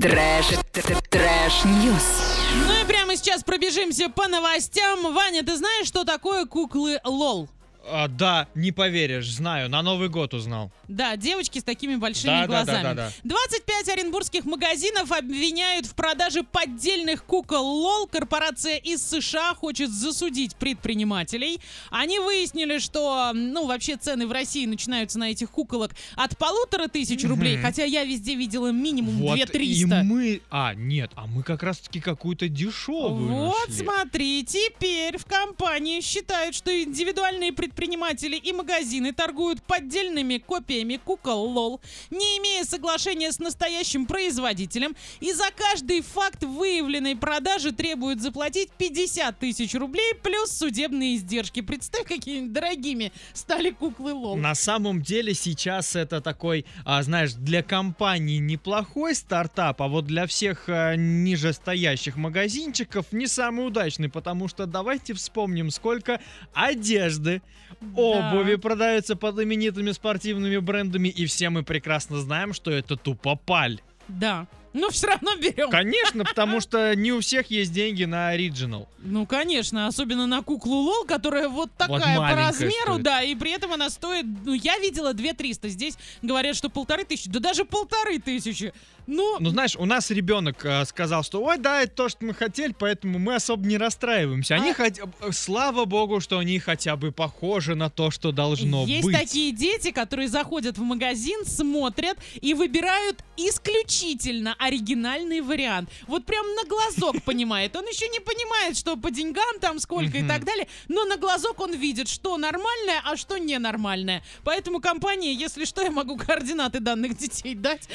Трэш, т- trash news. Ну и прямо сейчас пробежимся по новостям. Ваня, ты знаешь, что такое куклы LOL? А, да, не поверишь, знаю, на Новый год узнал. Да, девочки с такими большими Да, да, да, глазами. да, да. 25 оренбургских магазинов обвиняют в продаже поддельных кукол LOL. Корпорация из США хочет засудить предпринимателей. Они выяснили, что, ну, вообще цены в России начинаются на этих куколок от полутора тысяч рублей, хотя я везде видела минимум Вот 2300. и мы... А, нет, а мы как раз-таки какую-то дешевую Вот нашли. смотри, теперь в компании считают, что индивидуальные предприниматели и магазины торгуют поддельными копиями кукол LOL, не имея соглашения с настоящим производителем, и за каждый факт выявленной продажи требуют заплатить 50 тысяч рублей плюс судебные издержки. Представь, какими дорогими стали куклы LOL. На самом деле сейчас это такой, а, знаешь, для компании неплохой стартап, а вот для всех а, нижестоящих магазинчиков не самый удачный, потому что давайте вспомним, сколько одежды, обуви продаются под именитыми спортивными брендами, и все мы прекрасно знаем, что это тупо паль. Да. Но все равно берем. Конечно, потому что не у всех есть деньги на оригинал. Ну, конечно, особенно на куклу Лол, которая вот такая по маленькая размеру, стоит. да, и при этом она стоит, ну, я видела 2 300, здесь говорят, что полторы тысячи, да даже полторы тысячи. Ну, Ну, знаешь, у нас ребенок э, сказал, что ой, да, это то, что мы хотели, поэтому мы особо не расстраиваемся. Они А- хотя э, слава богу, что они хотя бы похожи на то, что должно есть быть. такие дети, которые заходят в магазин, смотрят и выбирают исключительно оригинальный вариант. Вот прям на глазок понимает. Он еще не понимает, что по деньгам там сколько и так далее, но на глазок он видит, что нормальное, а что ненормальное. Поэтому компания, если что, я могу координаты данных детей дать.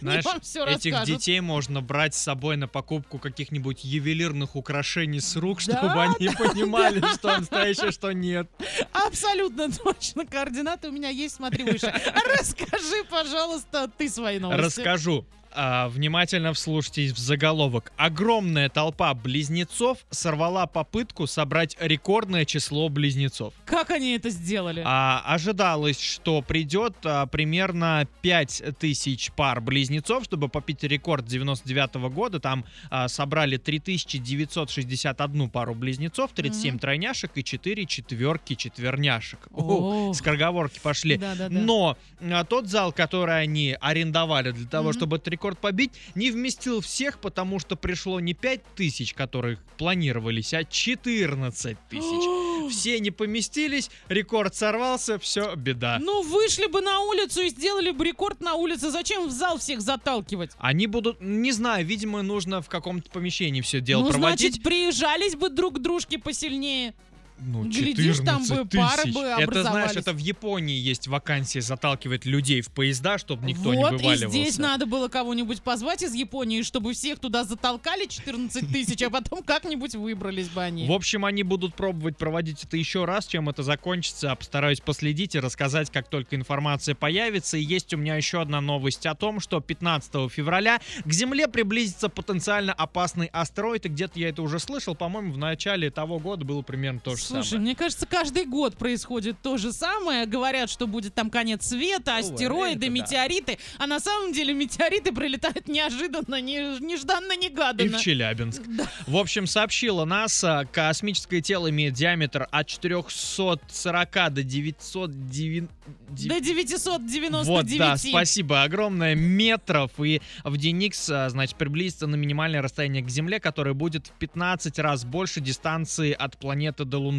Знаешь, Они вам все этих расскажут. детей можно брать с собой на покупку каких-нибудь ювелирных украшений с рук, Да, чтобы они понимали, что настоящее, что нет. Абсолютно точно. Координаты у меня есть, смотри выше. Расскажи, пожалуйста, ты свои новости. Расскажу. А, внимательно вслушайтесь в заголовок. Огромная толпа близнецов сорвала попытку собрать рекордное число близнецов. Как они это сделали? А, ожидалось, что придет а, примерно 5000 пар близнецов, чтобы попить рекорд 99 года. Там а, собрали 3961 пару близнецов, 37 Мгм. тройняшек и 4 четверки четверняшек. О. Скороговорки пошли. Да-да-да. Но а, тот зал, который они арендовали для того, Мгм. чтобы этот рекорд побить, не вместил всех, потому что пришло не 5 тысяч, которые планировались, а 14 тысяч. Все не поместились, рекорд сорвался, все, беда. Ну, вышли бы на улицу и сделали бы рекорд на улице. Зачем в зал всех заталкивать? Они будут, не знаю, видимо, нужно в каком-то помещении все дело ну, проводить. значит, приезжались бы друг к дружке посильнее. Ну, Глядишь, там 14 бы пары бы Это, знаешь, это в Японии есть вакансия заталкивать людей в поезда, чтобы никто не вот, вываливался. и здесь надо было кого-нибудь позвать из Японии, чтобы всех туда затолкали 14 тысяч, а потом как-нибудь выбрались бы они. В общем, они будут пробовать проводить это еще раз. Чем это закончится, постараюсь последить и рассказать, как только информация появится. И есть у меня еще одна новость о том, что 15 февраля к Земле приблизится потенциально опасный астероид. И где-то я это уже слышал. По-моему, в начале того года было примерно то же Слушай, самое. мне кажется, каждый год происходит то же самое. Говорят, что будет там конец света, астероиды, да. метеориты. А на самом деле метеориты прилетают неожиданно, не- И нежданно-негаданно. в Челябинск. Да. В общем, сообщила НАСА, космическое тело имеет диаметр от 440 до 909... До 999. Вот, да, спасибо огромное, метров. И в DNX, а, значит, приблизится на минимальное расстояние к Земле, которое будет в 15 раз больше дистанции от планеты до Луны.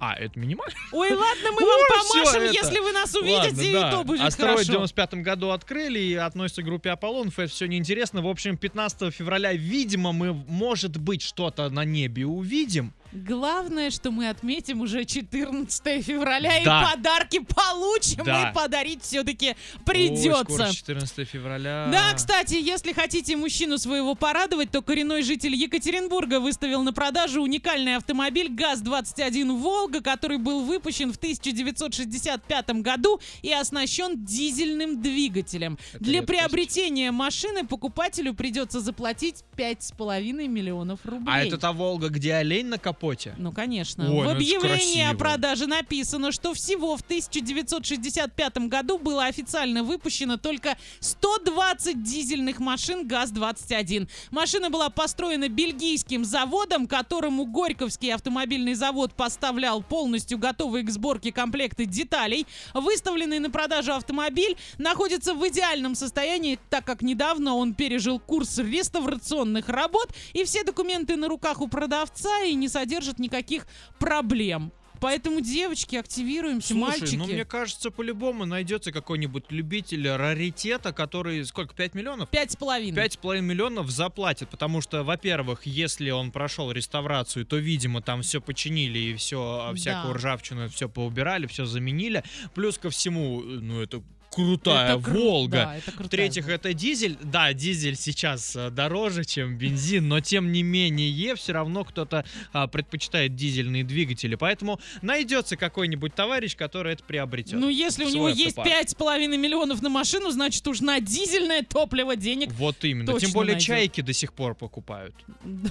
А, это минимально? Ой, ладно, мы вам помашем, если вы нас увидите, и то будет Астероид в хорошо. 95 году открыли и относится к группе Аполлонов. Это все неинтересно. В общем, 15 февраля, видимо, мы, может быть, что-то на небе увидим. Главное, что мы отметим уже 14 февраля, Да. и подарки получим, Да. и подарить все-таки Ой, придется. скоро 14 февраля. Да, кстати, если хотите мужчину своего порадовать, то коренной житель Екатеринбурга выставил на продажу уникальный автомобиль ГАЗ-21 «Волга», который был выпущен в 1965 году и оснащен дизельным двигателем. Это Для приобретения машины покупателю придется заплатить 5,5 миллионов рублей. А это та Волга, где олень на капоте споте. Ну, конечно. Ой, ну в ж объявлении о продаже написано, что всего в 1965 году было официально выпущено только 120 дизельных машин ГАЗ-21. Машина была построена бельгийским заводом, которому Горьковский автомобильный завод поставлял полностью готовые к сборке комплекты деталей. Выставленный на продажу автомобиль находится в идеальном состоянии, так как недавно он пережил курс реставрационных работ, и все документы на руках у продавца и не содержат никаких проблем. Поэтому, девочки, активируемся, Слушай, мальчики. ну мне кажется, по-любому найдется какой-нибудь любитель раритета, который сколько, 5 миллионов? Пять с половиной. Пять с половиной миллионов заплатит, потому что, во-первых, если он прошел реставрацию, то, видимо, там все починили и все, всякую Да. ржавчину, все поубирали, все заменили. Плюс ко всему, ну это крутая Это кру- Волга. да, это крутая В-третьих, Волга. это дизель. Да, дизель сейчас э, дороже, чем бензин, но тем не менее, все равно кто-то а, предпочитает дизельные двигатели. Поэтому найдется какой-нибудь товарищ, который это приобретет. Ну, если у него есть автопарк. пять с половиной миллионов на машину, значит уж на дизельное топливо денег. Вот именно. точно Тем более найдет. чайки до сих пор покупают.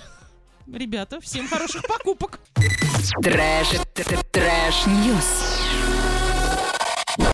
Ребята, всем хороших покупок. Trash, trash, news.